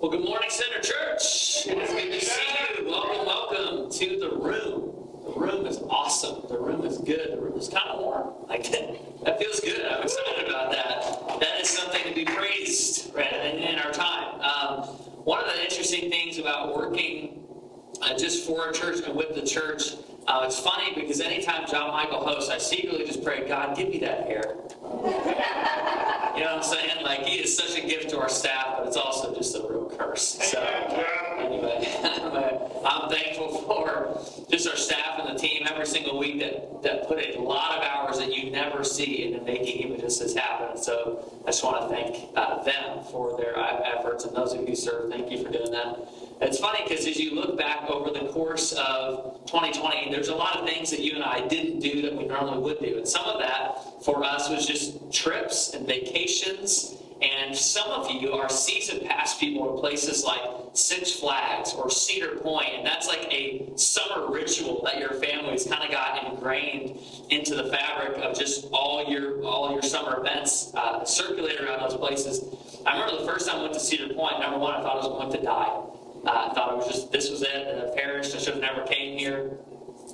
Well, good morning, Center Church. It is good to see you. Welcome, welcome to the room. The room is awesome. The room is good. The room is kind of warm. Like that feels good. I'm excited about that. That is something to be praised right, in, in our time. Um, one of the interesting things about working uh, just for a church and with the church, uh, it's funny because anytime John Michael hosts, I secretly just pray, God, give me that hair. You know what I'm saying? Like he is such a gift to our staff, but it's also just a real So anyway, I'm thankful for just our staff and the team every single week that, that put a lot of hours that you never see into making this happen. So I just want to thank uh, them for their efforts and those of you who serve. Thank you for doing that. It's funny because as you look back over the course of 2020, there's a lot of things that you and I didn't do that we normally would do. And some of that for us was just trips and vacations. And some of you are season pass people to places like Six Flags or Cedar Point, and that's like a summer ritual that your family's kind of got ingrained into the fabric of just all your all your summer events uh, circulate around those places. I remember the first time I went to Cedar Point. Number one, I thought I was going to die. Uh, I thought it was just this was it, and I perished. I should have never came here.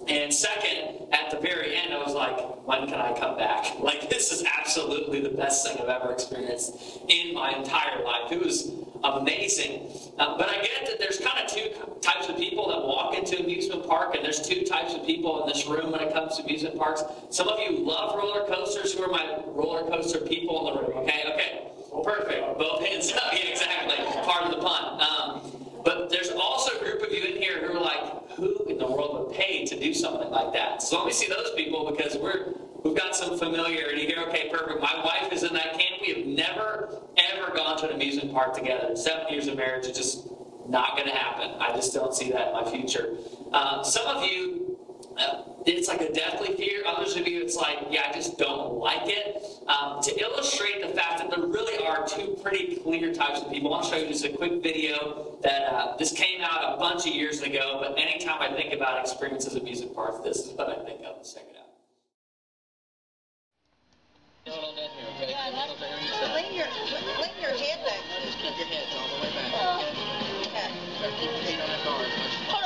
And second, at the very end, I was like, when can I come back? Like, this is absolutely the best thing I've ever experienced in my entire life. It was amazing. Uh, but I get that there's kind of two types of people that walk into amusement park, and there's two types of people in this room when it comes to amusement parks. Some of you love roller coasters. Who are my roller coaster people in the room? Okay, okay. Perfect. Both hands up. Yeah, exactly. Part of the pun. Um, but there's also a group of you in here who are like, who in the world would pay to do something like that? So let me see those people because we're we've got some familiarity here. Okay, perfect. My wife is in that camp. We have never ever gone to an amusement park together. Seven years of marriage is just not going to happen. I just don't see that in my future. Um, some of you it's like a deathly fear. Others of you, it's like, yeah, I just don't like it. Um, to illustrate the fact that there really are two pretty clear types of people, I'll show you just a quick video that uh, this came out a bunch of years ago. But anytime I think about experiences of music parks, this is what I think of. Let's check it out. Lean your, lean your head back. Just keep your heads all the way back. Okay. Keep your feet on the guard. Hold up. Make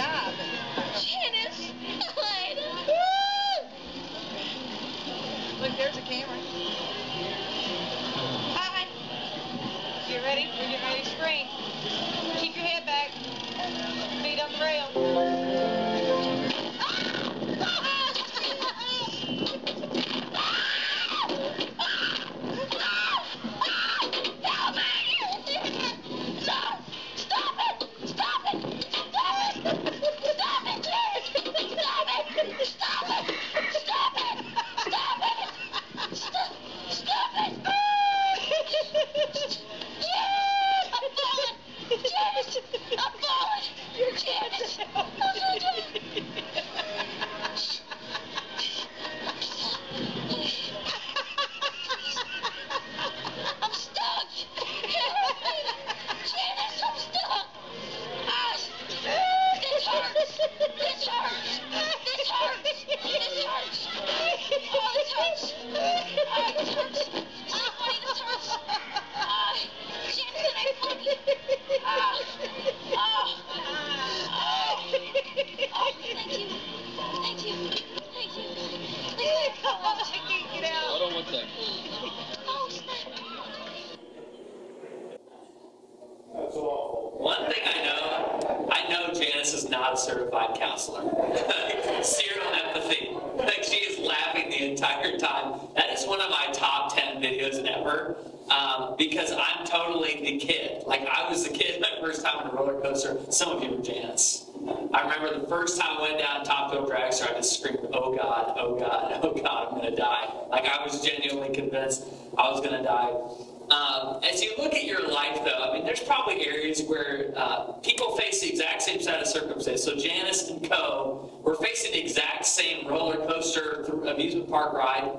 and Janice. Look, there's a camera. Hi. Get ready. We're getting ready to scream. Keep your head back. Feet on the rail. I was going to die. Um, as you look at your life, though, I mean, there's probably areas where uh, people face the exact same set of circumstances. So Janice and Co. were facing the exact same roller coaster amusement park ride,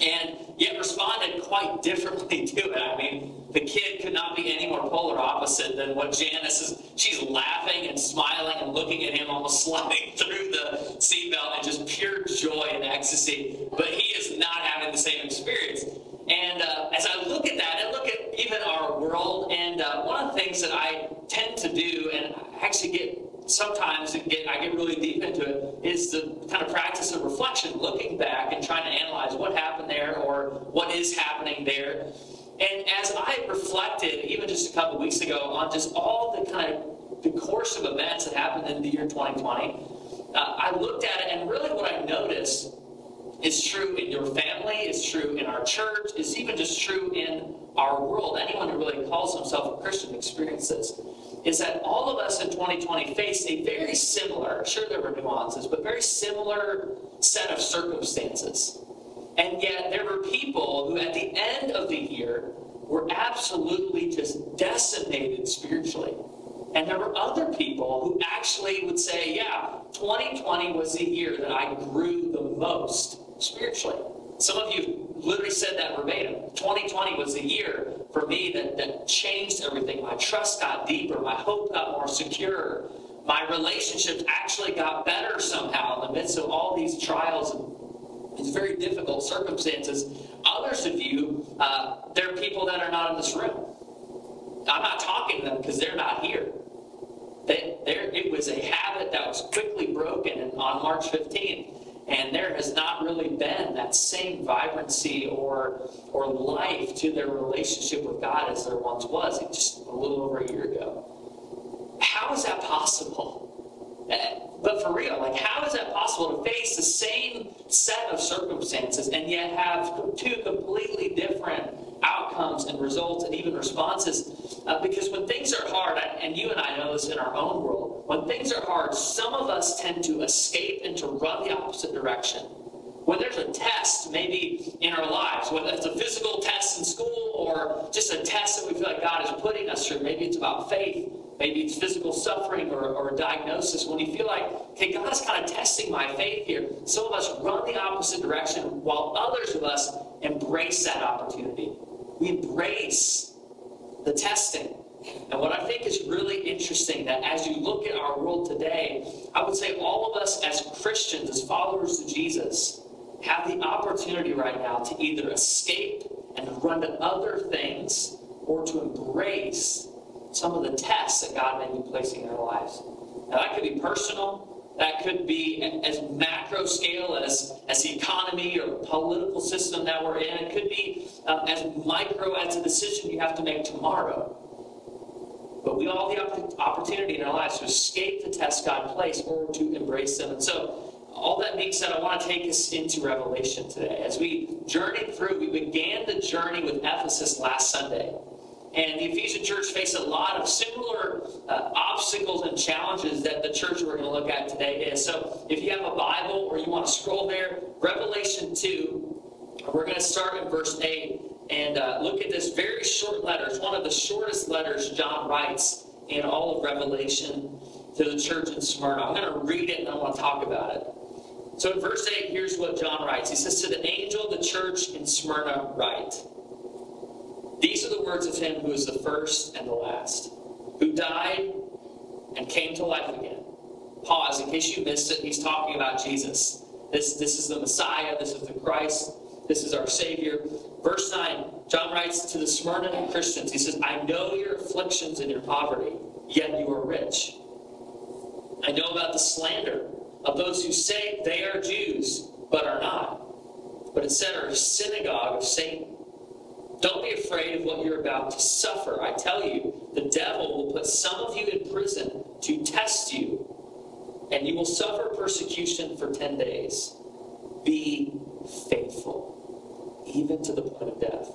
and yet responded quite differently to it. I mean, the kid could not be any more polar opposite than what Janice is. She's laughing and smiling and looking at him, almost sliding through the seatbelt in just pure joy and ecstasy. But he is not having the same experience. And uh, as I look at that, I look at even our world, and uh, one of the things that I tend to do, and I actually get sometimes get I get really deep into it, is the kind of practice of reflection, looking back and trying to analyze what happened there or what is happening there. And as I reflected, even just a couple weeks ago, on just all the kind of the course of events that happened in the year 2020, uh, I looked at it, and really what I noticed is true in your family, is true in our church, is even just true in our world. Anyone who really calls himself a Christian experiences is that all of us in 2020 faced a very similar, sure there were nuances, but very similar set of circumstances. And yet there were people who at the end of the year were absolutely just decimated spiritually. And there were other people who actually would say, yeah, 2020 was the year that I grew the most spiritually. Some of you literally said that verbatim. 2020 was the year for me that, that changed everything. My trust got deeper, my hope got more secure, my relationships actually got better somehow in the midst of all these trials and these very difficult circumstances. Others of you, uh, there are people that are not in this room. I'm not talking to them because they're not here. They, it was a habit that was quickly broken on March 15th. And there has not really been that same vibrancy or, or life to their relationship with God as there once was just a little over a year ago. How is that possible? Eh, but for real, like, how is that possible to face the same set of circumstances and yet have two completely different outcomes and results and even responses? Uh, because when things are hard, and you and I know this in our own world, when things are hard, some of us tend to escape and to run the opposite direction. When there's a test, maybe in our lives, whether it's a physical test in school or just a test that we feel like God is putting us through, maybe it's about faith Maybe it's physical suffering or, or a diagnosis. When you feel like, okay, God is kind of testing my faith here, some of us run the opposite direction while others of us embrace that opportunity. We embrace the testing. And what I think is really interesting that as you look at our world today, I would say all of us as Christians, as followers of Jesus, have the opportunity right now to either escape and run to other things or to embrace some of the tests that God may be placing in our lives. Now, that could be personal. That could be as macro scale as, as the economy or political system that we're in. It could be um, as micro as a decision you have to make tomorrow. But we all have the opportunity in our lives to escape the test God placed or to embrace them. And so, all that being said, I want to take us into Revelation today. As we journeyed through, we began the journey with Ephesus last Sunday. And the Ephesian church faced a lot of similar uh, obstacles and challenges that the church we're going to look at today is. So if you have a Bible or you want to scroll there, Revelation 2, we're going to start in verse 8 and uh, look at this very short letter. It's one of the shortest letters John writes in all of Revelation to the church in Smyrna. I'm going to read it and I want to talk about it. So in verse 8, here's what John writes. He says, To the angel of the church in Smyrna, write. These are the words of him who is the first and the last, who died and came to life again. Pause, in case you missed it, he's talking about Jesus. This, this is the Messiah, this is the Christ, this is our Savior. Verse 9, John writes to the Smyrna Christians, he says, I know your afflictions and your poverty, yet you are rich. I know about the slander of those who say they are Jews, but are not, but instead are a synagogue of Satan. Don't be afraid of what you're about to suffer. I tell you, the devil will put some of you in prison to test you, and you will suffer persecution for 10 days. Be faithful, even to the point of death.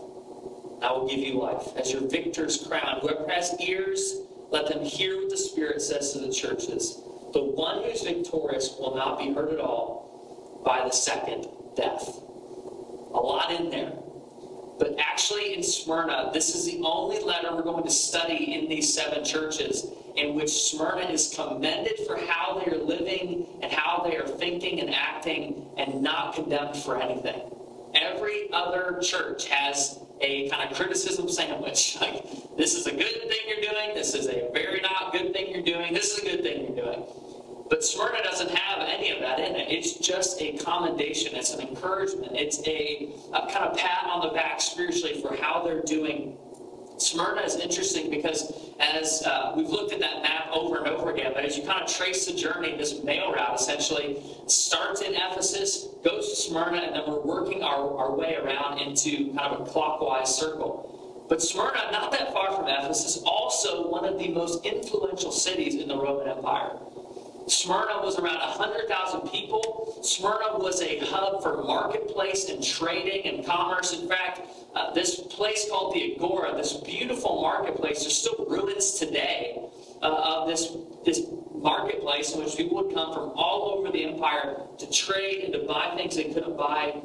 I will give you life as your victor's crown. Whoever has ears, let them hear what the Spirit says to the churches. The one who's victorious will not be hurt at all by the second death. A lot in there. But actually, in Smyrna, this is the only letter we're going to study in these seven churches in which Smyrna is commended for how they are living and how they are thinking and acting and not condemned for anything. Every other church has a kind of criticism sandwich. Like, this is a good thing you're doing, this is a very not good thing you're doing, this is a good thing you're doing. But Smyrna doesn't have any of that in it. It's just a commendation. It's an encouragement. It's a, a, kind of pat on the back spiritually for how they're doing Smyrna is interesting because as uh, we've looked at that map over and over again, but as you kind of trace the journey, this mail route essentially starts in Ephesus, goes to Smyrna, and then we're working our, our way around into kind of a clockwise circle. But Smyrna, not that far from Ephesus, also one of the most influential cities in the Roman Empire. Smyrna was around 100,000 people. Smyrna was a hub for marketplace and trading and commerce. In fact, uh, this place called the Agora, this beautiful marketplace, there's still ruins today uh, of this, this marketplace in which people would come from all over the empire to trade and to buy things they couldn't buy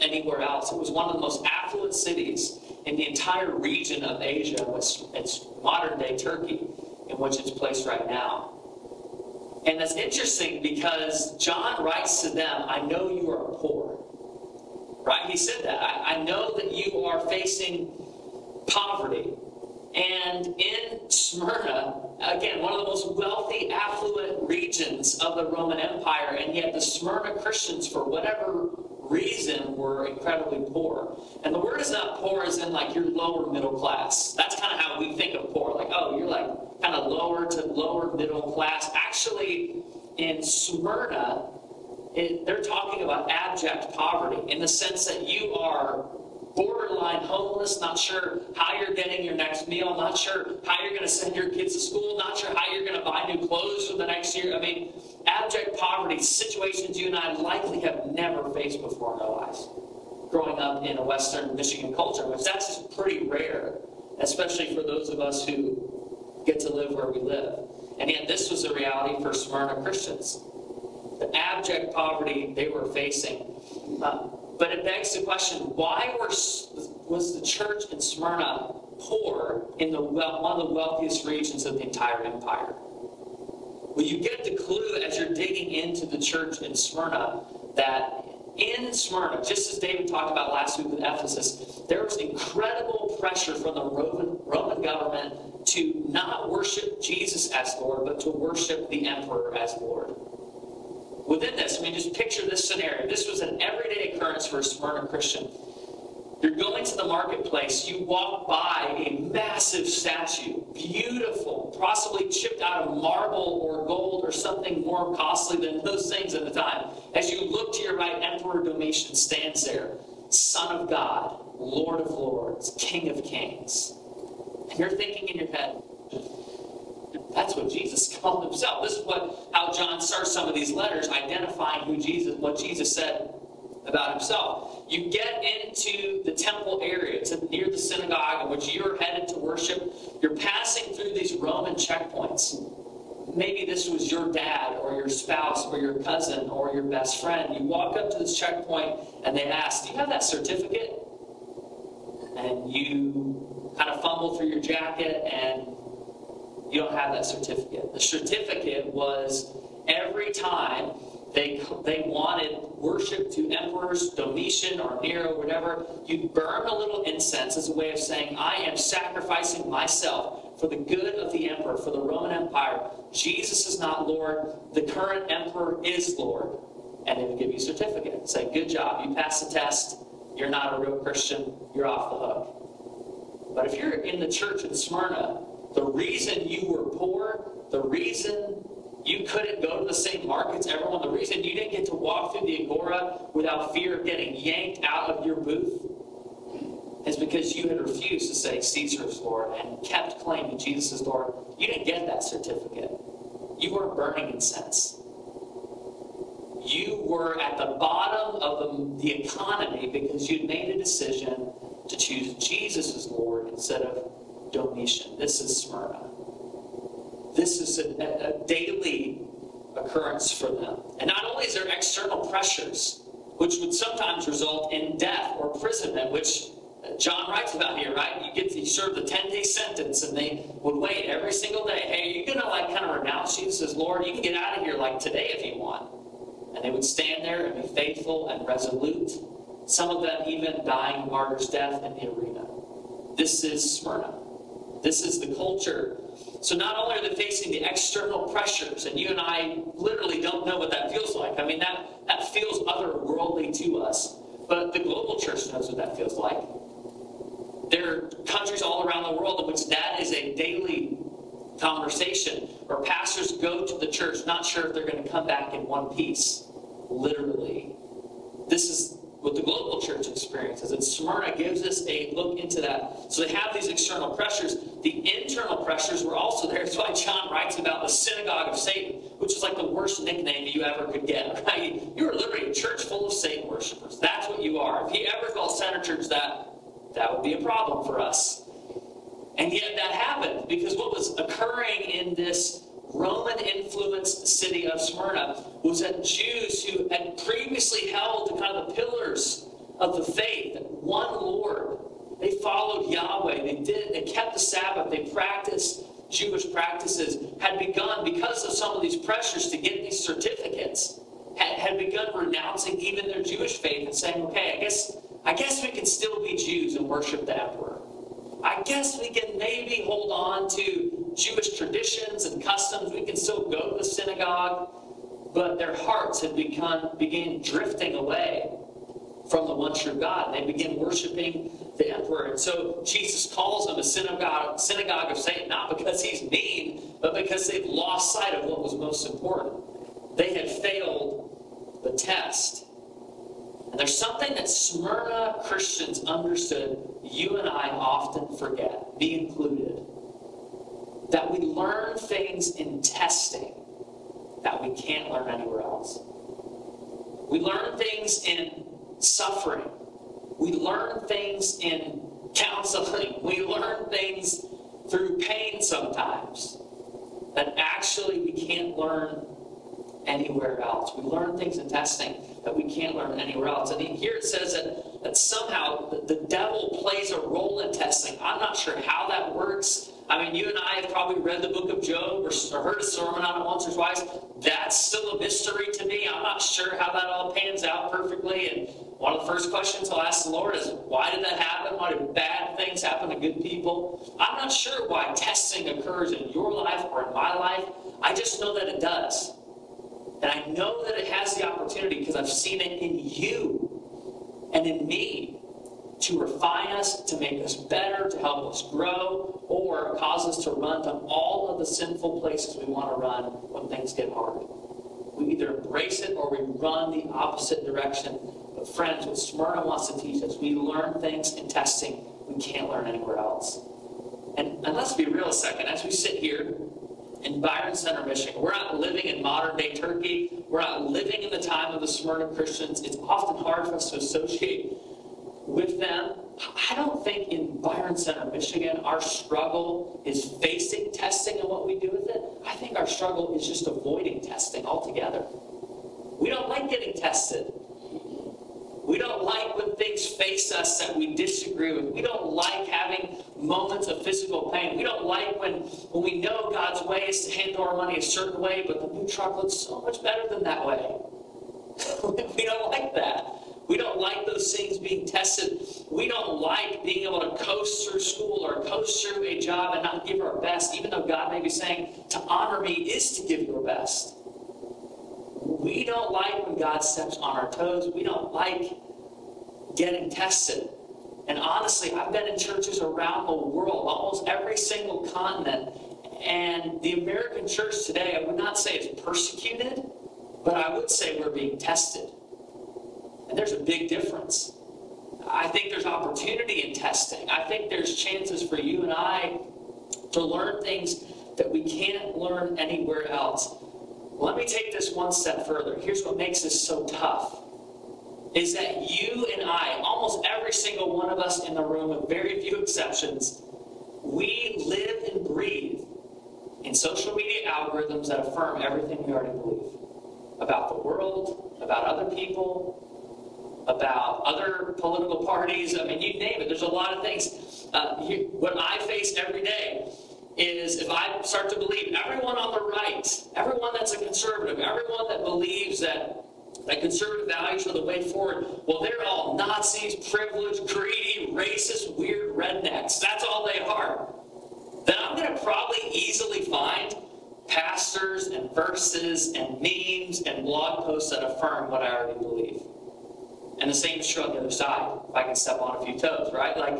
anywhere else. It was one of the most affluent cities in the entire region of Asia. It's, it's modern day Turkey, in which it's placed right now. And that's interesting because John writes to them, I know you are poor. Right? He said that. I, I know that you are facing poverty. And in Smyrna, again, one of the most wealthy, affluent regions of the Roman Empire, and yet the Smyrna Christians, for whatever reason, were incredibly poor. And the word is not poor as in like you're lower middle class. That's kind of how we think of poor. Like, oh, you're like kind of lower to lower middle class. Actually, in Smyrna, it, they're talking about abject poverty in the sense that you are borderline homeless, not sure how you're getting your next meal, not sure how you're going to send your kids to school, not sure how you're going to buy new clothes for the next year. I mean, abject poverty, situations you and I likely have never faced before in our lives. Growing up in a Western Michigan culture, which that's pretty rare, especially for those of us who get to live where we live. And yet, this was a reality for Smyrna Christians. The abject poverty they were facing. Uh, but it begs the question why were, was the church in Smyrna poor in the one of the wealthiest regions of the entire empire? Well, you get the clue as you're digging into the church in Smyrna that in Smyrna, just as David talked about last week with Ephesus, there was incredible pressure from the Roman, Roman government to not worship Jesus as Lord, but to worship the emperor as Lord. Within this, I mean, just picture this scenario. This was an everyday occurrence for a Smyrna Christian. You're going to the marketplace, you walk by a massive statue, beautiful, possibly chipped out of marble or gold or something more costly than those things at the time. As you look to your right, Emperor Domitian stands there, Son of God, Lord of Lords, King of Kings. And you're thinking in your head, that's what Jesus called himself. This is what how John starts some of these letters, identifying who Jesus, what Jesus said about himself. You get into the temple area, to near the synagogue in which you're headed to worship. You're passing through these Roman checkpoints. Maybe this was your dad or your spouse or your cousin or your best friend. You walk up to this checkpoint and they ask, Do you have that certificate? And you kind of fumble through your jacket and you don't have that certificate. The certificate was every time they, they wanted worship to emperors, Domitian or Nero, whatever, you burn a little incense as a way of saying, I am sacrificing myself for the good of the emperor, for the Roman Empire. Jesus is not Lord. The current emperor is Lord. And they would give you a certificate. Say, good job. You passed the test. You're not a real Christian. You're off the hook. But if you're in the church in Smyrna the reason you were poor, the reason you couldn't go to the same markets everyone, the reason you didn't get to walk through the Agora without fear of getting yanked out of your booth is because you had refused to say Caesar's Lord and kept claiming Jesus is Lord. You didn't get that certificate. You were burning incense. You were at the bottom of the, the economy because you'd made a decision to choose Jesus as Lord instead of Domitian. This is Smyrna. This is a, a, daily occurrence for them. And not only is there external pressures, which would sometimes result in death or imprisonment, which John writes about here, right? You get to serve the 10 day sentence, and they would wait every single day. Hey, are you going to like kind of renounce Jesus Lord? You can get out of here like today if you want. And they would stand there and be faithful and resolute. Some of them even dying martyr's death in the arena. This is Smyrna. This is the culture. So not only are they facing the external pressures, and you and I literally don't know what that feels like. I mean, that, that feels otherworldly to us. But the global church knows what that feels like. There are countries all around the world in which that is a daily conversation where pastors go to the church not sure if they're going to come back in one piece, literally. This is what the global church experiences. And Smyrna gives us a look into that. So they have these external pressures. The internal pressures were also there. That's why John writes about the synagogue of Satan, which is like the worst nickname you ever could get. Right? You are literally a church full of Satan worshipers. That's what you are. If he ever called Center Church that, that would be a problem for us. And yet that happened because what was occurring in this Roman influenced city of Smyrna was that Jews who had previously held the kind of the pillars of the faith, one Lord, they followed Yahweh, they did, they kept the Sabbath, they practiced Jewish practices, had begun because of some of these pressures to get these certificates, had, had begun renouncing even their Jewish faith and saying, okay, I guess I guess we can still be Jews and worship the emperor. I guess we can maybe hold on to Jewish traditions and customs. We can still go to the synagogue, but their hearts had become began drifting away from the one true God. They begin worshiping the emperor. And so Jesus calls them a synagogue, synagogue of Satan, not because he's mean, but because they've lost sight of what was most important. They had failed the test. And there's something that Smyrna Christians understood you and I often forget, be included. That we learn things in testing that we can't learn anywhere else. We learn things in suffering. We learn things in counseling. We learn things through pain sometimes that actually we can't learn anywhere else. We learn things in testing that we can't learn anywhere else. And here it says that, that somehow the, the devil plays a role in testing. I'm not sure how that works. I mean, you and I have probably read the book of Job or, or heard a sermon on it once or twice. That's still a mystery to me. I'm not sure how that all pans out perfectly. And one of the first questions I'll ask the Lord is, why did that happen? Why did bad things happen to good people? I'm not sure why testing occurs in your life or in my life. I just know that it does. And I know that it has the opportunity because I've seen it in you and in me to refine us, to make us better, to help us grow, or cause us to run to all of the sinful places we want to run when things get hard. We either embrace it or we run the opposite direction. But friends, what Smyrna wants to teach us, we learn things in testing we can't learn anywhere else. And, and let's be real a second. As we sit here, in Byron Center, Michigan. We're not living in modern day Turkey. We're not living in the time of the Smyrna Christians. It's often hard for us to associate with them. I don't think in Byron Center, Michigan, our struggle is facing testing and what we do with it. I think our struggle is just avoiding testing altogether. We don't like getting tested. We don't like when things face us that we disagree with. We don't like having moments of physical pain. We don't like when, when we know God's way is to handle our money a certain way, but the new truck looks so much better than that way. we don't like that. We don't like those things being tested. We don't like being able to coast through school or coast through a job and not give our best, even though God may be saying to honor me is to give your best. We don't like when God steps on our toes. We don't like getting tested. And honestly, I've been in churches around the world, almost every single continent. And the American church today, I would not say is persecuted, but I would say we're being tested. And there's a big difference. I think there's opportunity in testing. I think there's chances for you and I to learn things that we can't learn anywhere else. Let me take this one step further. Here's what makes this so tough is that you and I, almost every single one of us in the room, with very few exceptions, we live and breathe in social media algorithms that affirm everything we already believe about the world, about other people, about other political parties. I mean, you name it. There's a lot of things. Uh, you, what I face every day is if I start to believe everyone on the right, everyone that's a conservative, everyone that believes that that conservative values are the way forward, well, they're all Nazis, privileged, greedy, racist, weird rednecks. That's all they are. Then I'm going to probably easily find pastors and verses and memes and blog posts that affirm what I already believe. And the same is true on the other side, if I can step on a few toes, right? Like,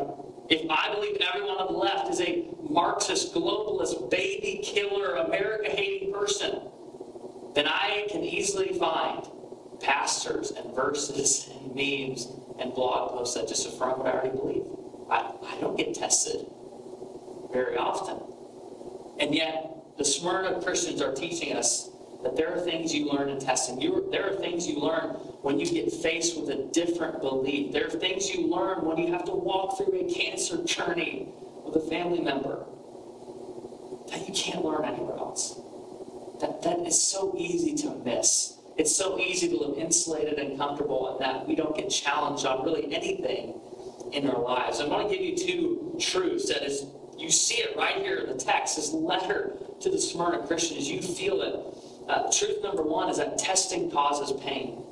if I believe everyone on the left is a Marxist, globalist, baby killer, America hating person, then I can easily find pastors and verses and memes and blog posts that just affirm what I already believe. I, I don't get tested very often. And yet, the Smyrna Christians are teaching us that there are things you learn in testing. You, there are things you learn when you get faced with a different belief. There are things you learn when you have to walk through a cancer journey with a family member that you can't learn anywhere else. That, that is so easy to miss. It's so easy to live insulated and comfortable and that we don't get challenged on really anything in our lives. I want to give you two truths that is you see it right here in the text, this letter to the Smyrna Christians. You feel it. Uh, truth number one is that testing causes pain.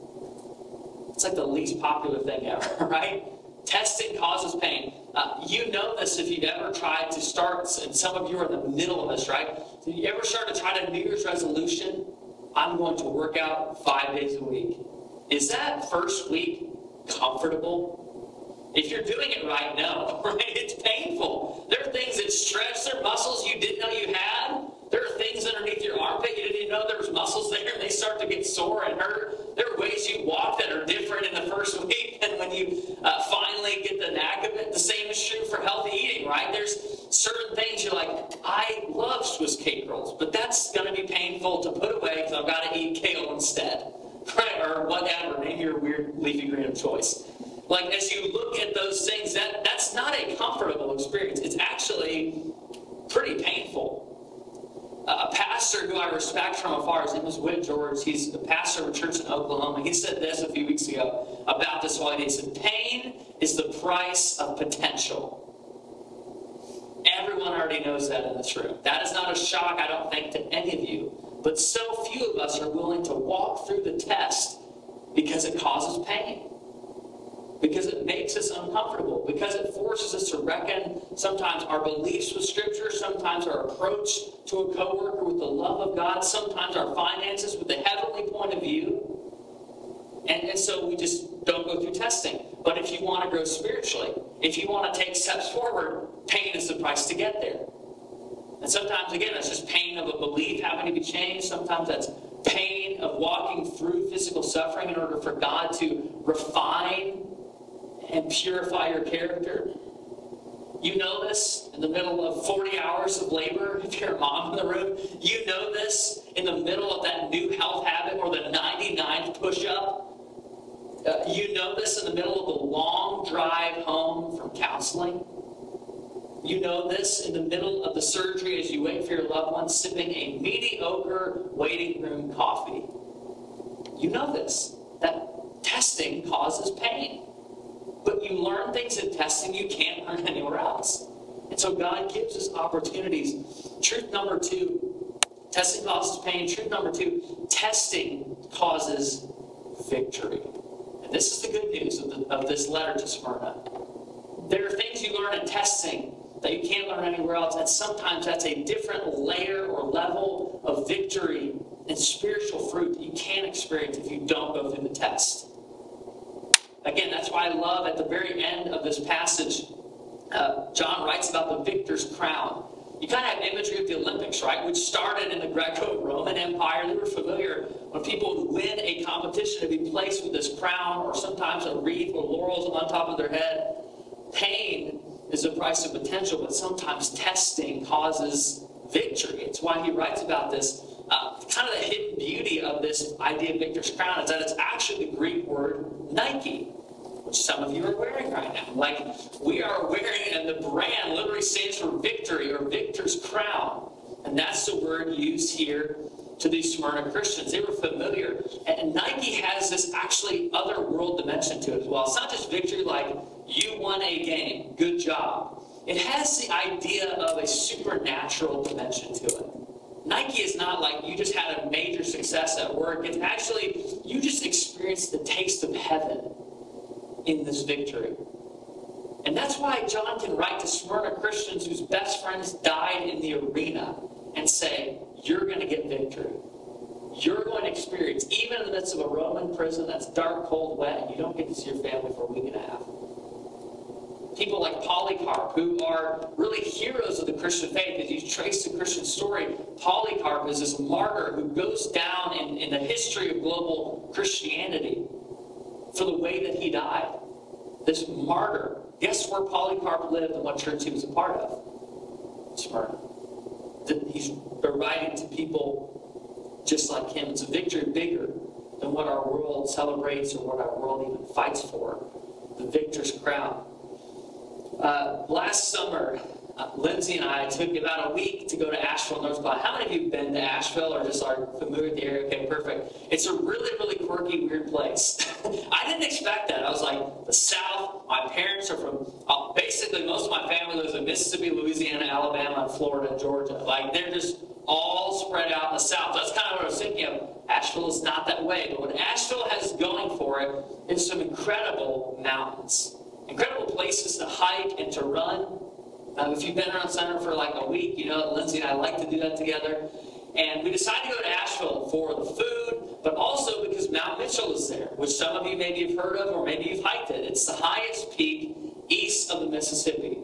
It's like the least popular thing ever, right? Testing causes pain. Uh, you know this if you've ever tried to start, and some of you are in the middle of this, right? Did you ever start to try a New Year's resolution? I'm going to work out five days a week. Is that first week comfortable? If you're doing it right, no, right? It's painful. There are things that stretch their muscles you didn't know you had. There are things underneath your armpit you didn't know there was muscles there, and they start to get sore and hurt. There are ways you walk that are different in the first week than when you uh, finally get the knack of it. The same is true for healthy eating, right? There's certain things you're like, I love Swiss cake rolls, but that's going to be painful to put away because I've got to eat kale instead, right? Or whatever. Name your weird leafy green of choice. Like as you look at those things, that that's not a comfortable experience. It's actually pretty painful a pastor who I respect from afar, his name is Whit George. He's a pastor of a church in Oklahoma. He said this a few weeks ago about this holiday. He said, Pain is the price of potential. Everyone already knows that in this room. That is not a shock, I don't think, to any of you. But so few of us are willing to walk through the test because it causes pain because it makes us uncomfortable, because it forces us to reckon sometimes our beliefs with Scripture, sometimes our approach to a coworker with the love of God, sometimes our finances with the heavenly point of view. And, and so we just don't go through testing. But if you want to grow spiritually, if you want to take steps forward, pain is the price to get there. And sometimes, again, that's just pain of a belief having to be changed. Sometimes that's pain of walking through physical suffering in order for God to refine and purify your character. You know this in the middle of 40 hours of labor, if you're a mom in the room. You know this in the middle of that new health habit or the 99th push up. Uh, you know this in the middle of a long drive home from counseling. You know this in the middle of the surgery as you wait for your loved one sipping a mediocre waiting room coffee. You know this, that testing causes pain. But you learn things in testing you can't learn anywhere else. And so God gives us opportunities. Truth number two testing causes pain. Truth number two testing causes victory. This is the good news of, the, of this letter to Smyrna. There are things you learn in testing that you can't learn anywhere else. And sometimes that's a different layer or level of victory and spiritual fruit that you can't experience if you don't go through the test. Again, that's why I love at the very end of this passage, uh, John writes about the victor's crown. You kind of have imagery of the Olympics, right? Which started in the Greco Roman Empire. They were familiar when people would win a competition to be placed with this crown or sometimes a wreath or laurels on top of their head. Pain is the price of potential, but sometimes testing causes victory. It's why he writes about this. Uh, kind of the hidden beauty of this idea of victor's crown is that it's actually the Greek word Nike, which some of you are wearing right now. Like we are wearing, and the brand literally stands for victory or victor's crown. And that's the word used here to these Smyrna Christians. They were familiar. And Nike has this actually other world dimension to it as well. It's not just victory like you won a game, good job. It has the idea of a supernatural dimension to it. Nike is not like you just had a major success at work. It's actually, you just experienced the taste of heaven in this victory. And that's why John can write to Smyrna Christians whose best friends died in the arena and say, You're going to get victory. You're going to experience, even in the midst of a Roman prison that's dark, cold, wet, and you don't get to see your family for a week and a half. people like Polycarp, who are really heroes of the Christian faith. If you trace the Christian story, Polycarp is this martyr who goes down in, in the history of global Christianity for the way that he died. This martyr. Guess where Polycarp lived and what church he was a part of? Smyrna. He's writing to people just like him. It's a victory bigger than what our world celebrates or what our world even fights for. The victor's crown. Uh, last summer, uh, Lindsay and I took about a week to go to Asheville, North Carolina. How many of you have been to Asheville or just are familiar with the area? Okay, perfect. It's a really, really quirky, weird place. I didn't expect that. I was like, the South, my parents are from, uh, basically, most of my family lives in Mississippi, Louisiana, Alabama, Florida, Georgia. Like, they're just all spread out in the South. That's kind of what I was thinking of. Asheville is not that way, but what Asheville has going for it is some incredible mountains, incredible places to hike and to run. Um, if you've been around Center for like a week, you know Lindsay and I like to do that together. And we decided to go to Asheville for the food, but also because Mount Mitchell is there, which some of you maybe have heard of or maybe you've hiked it. It's the highest peak east of the Mississippi.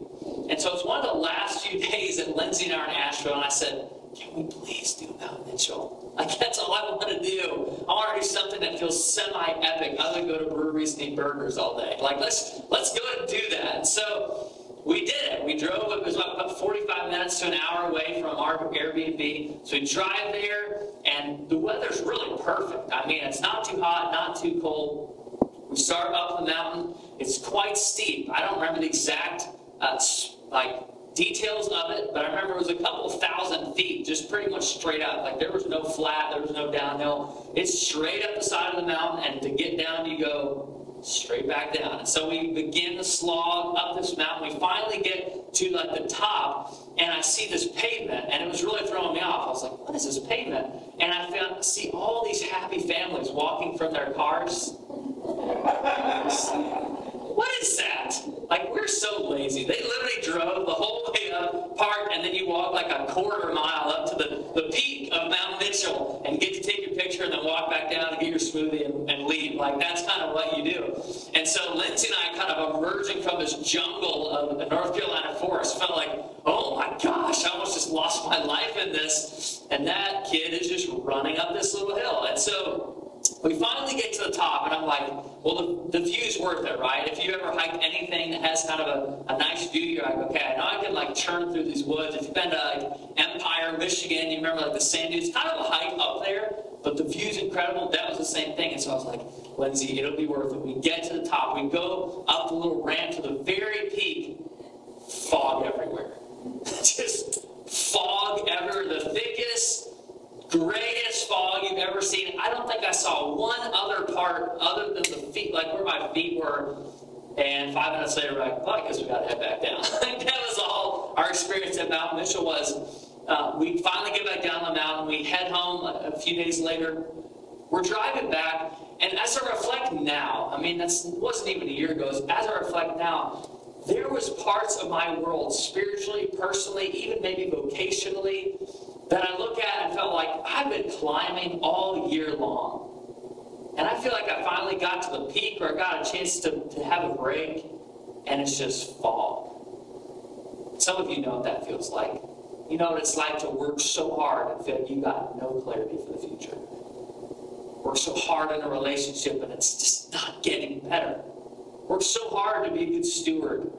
And so it's one of the last few days that Lindsay and I are in Asheville, and I said, can we please do Mount Mitchell? Like, that's all I want to do. I want to do something that feels semi-epic other than go to breweries and eat burgers all day. Like, let's let's go and do that. So we did it. We drove, it was about 45 minutes to an hour away from our Airbnb. So we drive there, and the weather's really perfect. I mean, it's not too hot, not too cold. We start up the mountain. It's quite steep. I don't remember the exact, uh, like, details of it, but I remember it was a couple thousand feet, just pretty much straight up. Like there was no flat, there was no downhill. It's straight up the side of the mountain, and to get down, you go straight back down. And so we begin to slog up this mountain. We finally get to like the top, and I see this pavement, and it was really throwing me off. I was like, "What is this pavement?" And I found see all these happy families walking from their cars. what is that? Like we're so lazy. They literally drove the whole way up, parked, and then you walk like a quarter mile up to the, the peak of Mount Mitchell and get to take your picture and then walk back down and get your smoothie and, and leave. Like that's kind of what you do. And so Lindsay and I kind of emerging from this jungle of the North Carolina forest felt like, oh my gosh, I almost just lost my life in this. And that kid is just running up this little hill. And so we finally get to the top, and I'm like, well, the, the view's worth it, right? If you've ever hiked anything that has kind of a, a nice view, you're like, okay, I know I can like churn through these woods. If you've been to like Empire, Michigan, you remember like the sand dunes, kind of a hike up there, but the view's incredible. That was the same thing. And so I was like, Lindsay, it'll be worth it. We get to the top, we go up the little ramp to the very peak, fog everywhere. Just fog ever, the thickest, greatest fog you've ever seen. I don't think I saw one other part other than the feet, like where my feet were. And five minutes later, we're like, well, guess we got to head back down. that was all our experience at Mount Mitchell was. Uh, we finally get back down the mountain. We head home a, a few days later. We're driving back, and as I reflect now, I mean, that wasn't even a year ago. As I reflect now, there was parts of my world, spiritually, personally, even maybe vocationally, that I look at and felt like I've been climbing all year long. And I feel like I finally got to the peak or I got a chance to, to have a break, and it's just fog. Some of you know what that feels like. You know what it's like to work so hard and feel you got no clarity for the future. Work so hard in a relationship and it's just not getting better. Work so hard to be a good steward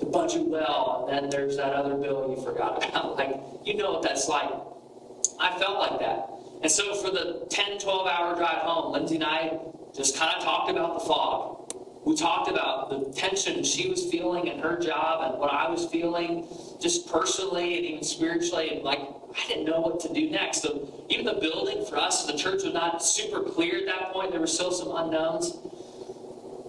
to budget well, and then there's that other bill you forgot about. Like, you know what that's like. I felt like that. And so for the 10, 12 hour drive home, Lindsay and I just kind of talked about the fog. We talked about the tension she was feeling in her job and what I was feeling just personally and even spiritually. And like, I didn't know what to do next. So even the building for us, the church was not super clear at that point. There were still some unknowns.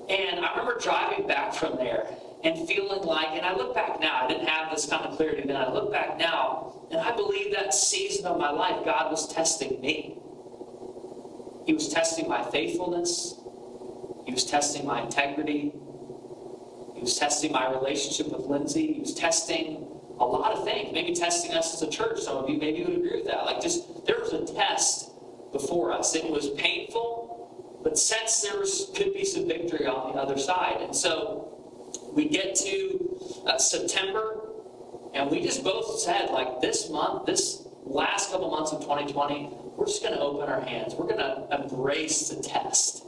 And I remember driving back from there and feeling like, and I look back now, I didn't have this kind of clarity then. I look back now, and I believe that season of my life, God was testing me. He was testing my faithfulness, He was testing my integrity, He was testing my relationship with Lindsay, He was testing a lot of things, maybe testing us as a church. Some of you maybe would agree with that. Like, just there was a test before us. It was painful, but since there was, could be some victory on the other side. And so we get to uh, September, and we just both said, like, this month, this last couple months of 2020, we're just going to open our hands. We're going to embrace the test.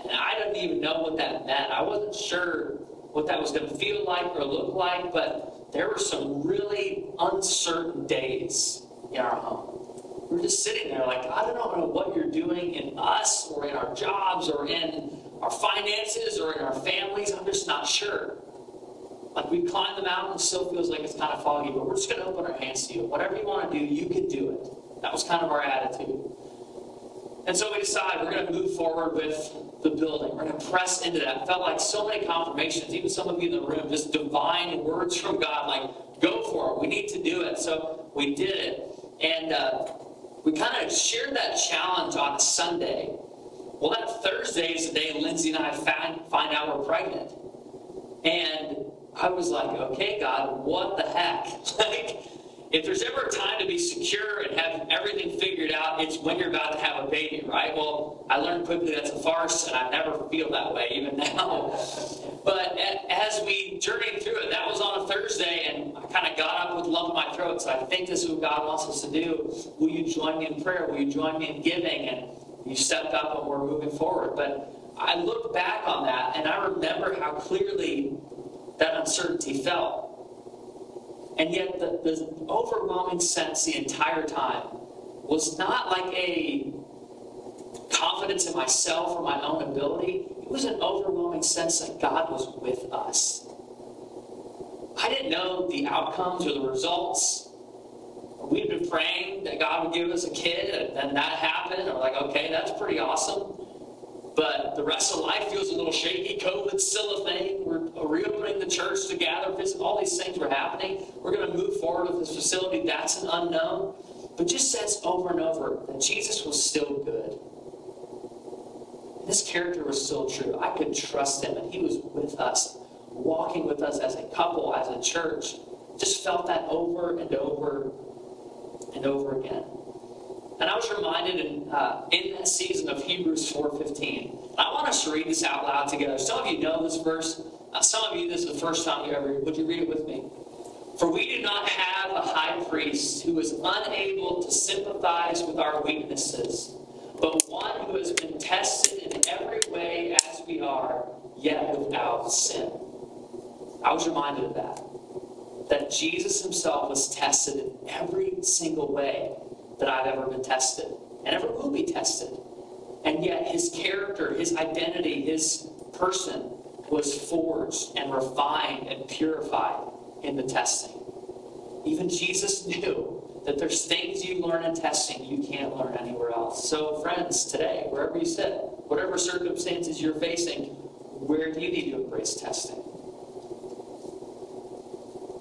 And I didn't even know what that meant. I wasn't sure what that was going to feel like or look like, but there were some really uncertain days in our home. We were just sitting there like, I don't know what you're doing in us or in our jobs or in our finances or in our families. I'm just not sure. Like we climbed the mountain, it still feels like it's kind of foggy, but we're just going to open our hands to you. Whatever you want to do, you can do it. That was kind of our attitude. And so we decided we're going to move forward with the building. We're going to press into that. Felt like so many confirmations, even some of you in the room, just divine words from God, like, go for it. We need to do it. So we did it. And uh, we kind of shared that challenge on Sunday. Well, that Thursday is the day Lindsay and I find, find out we're pregnant. And I was like, okay, God, what the heck? like, if there's ever a time to be secure and have everything figured out, it's when you're about to have a baby, right? Well, I learned quickly that's a farce, and I never feel that way, even now. But as we journeyed through it, that was on a Thursday, and I kind of got up with lump in my throat. So I think this is what God wants us to do. Will you join me in prayer? Will you join me in giving? And you stepped up, and we're moving forward. But I look back on that, and I remember how clearly that uncertainty felt. And yet, the, the overwhelming sense the entire time was not like a confidence in myself or my own ability. It was an overwhelming sense that God was with us. I didn't know the outcomes or the results. We'd been praying that God would give us a kid, and then that happened. Or like, okay, that's pretty awesome but the rest of life feels a little shaky. COVID's still a thing. We're reopening the church to gather. All these things were happening. We're going to move forward with this facility. That's an unknown. But just says over and over that Jesus was still good. This character was still true. I could trust him, and he was with us, walking with us as a couple, as a church. Just felt that over and over and over again. And I was reminded in, uh, in that season of Hebrews 4.15. I want us to read this out loud together. Some of you know this verse. Uh, some of you, this is the first time you ever read Would you read it with me? For we do not have a high priest who is unable to sympathize with our weaknesses, but one who has been tested in every way as we are, yet without sin. I was reminded of that. That Jesus himself was tested in every single way that I've ever been tested and ever will be tested. And yet his character, his identity, his person was forged and refined and purified in the testing. Even Jesus knew that there's things you learn in testing you can't learn anywhere else. So, friends, today, wherever you sit, whatever circumstances you're facing, where do you need to embrace testing?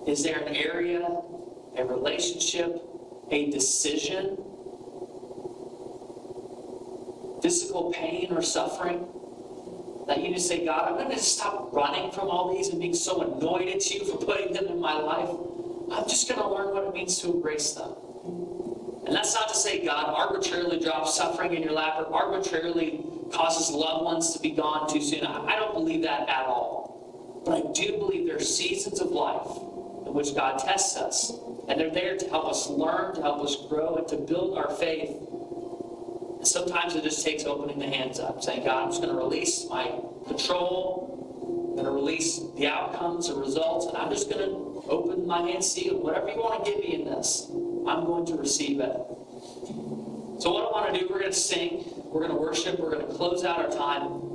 Is there an area, a relationship, a decision, physical pain or suffering, that you just say, God, I'm going to stop running from all these and being so annoyed at you for putting them in my life. I'm just going to learn what it means to embrace them. And that's not to say God arbitrarily drops suffering in your lap or arbitrarily causes loved ones to be gone too soon. I don't believe that at all. But I do believe there are seasons of life which God tests us and they're there to help us learn, to help us grow, and to build our faith. And sometimes it just takes opening the hands up, saying, God, I'm just going to release my control. I'm going to release the outcomes, the results, and I'm just going to open my hands you. Whatever you want to give me in this, I'm going to receive it. So, what I want to do, we're going to sing, we're going to worship, we're going to close out our time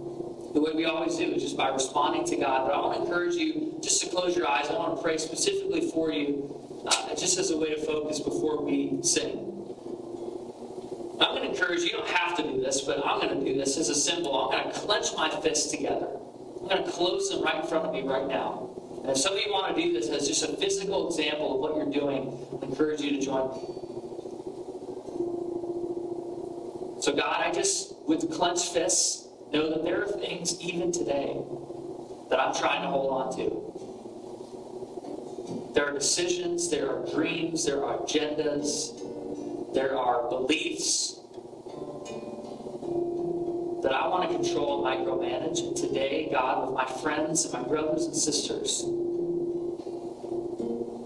the way we always do, is just by responding to God. But I want to encourage you just to close your eyes. I want to pray specifically for you uh, just as a way to focus before we sing. I'm going to encourage you, you don't have to do this, but I'm going to do this as a symbol. I'm going to clench my fists together. I'm going to close them right in front of me right now. And if some of you want to do this as just a physical example of what you're doing, I encourage you to join me. So, God, I just, with clenched fists, know that there are things even today that I'm trying to hold on to. There are decisions, there are dreams, there are agendas, there are beliefs that I want to control and micromanage. And today, God, with my friends and my brothers and sisters,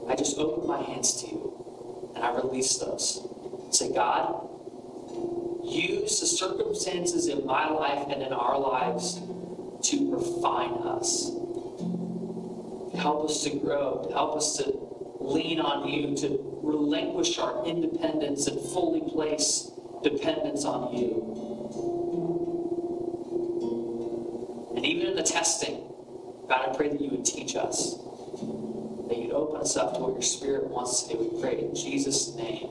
I just open my hands to you and I release those. Say, God, use the circumstances in my life and in our lives to refine us. Help us to grow, help us to lean on you, to relinquish our independence and fully place dependence on you. And even in the testing, God, I pray that you would teach us, that you'd open us up to what your Spirit wants to do. We pray in Jesus' name.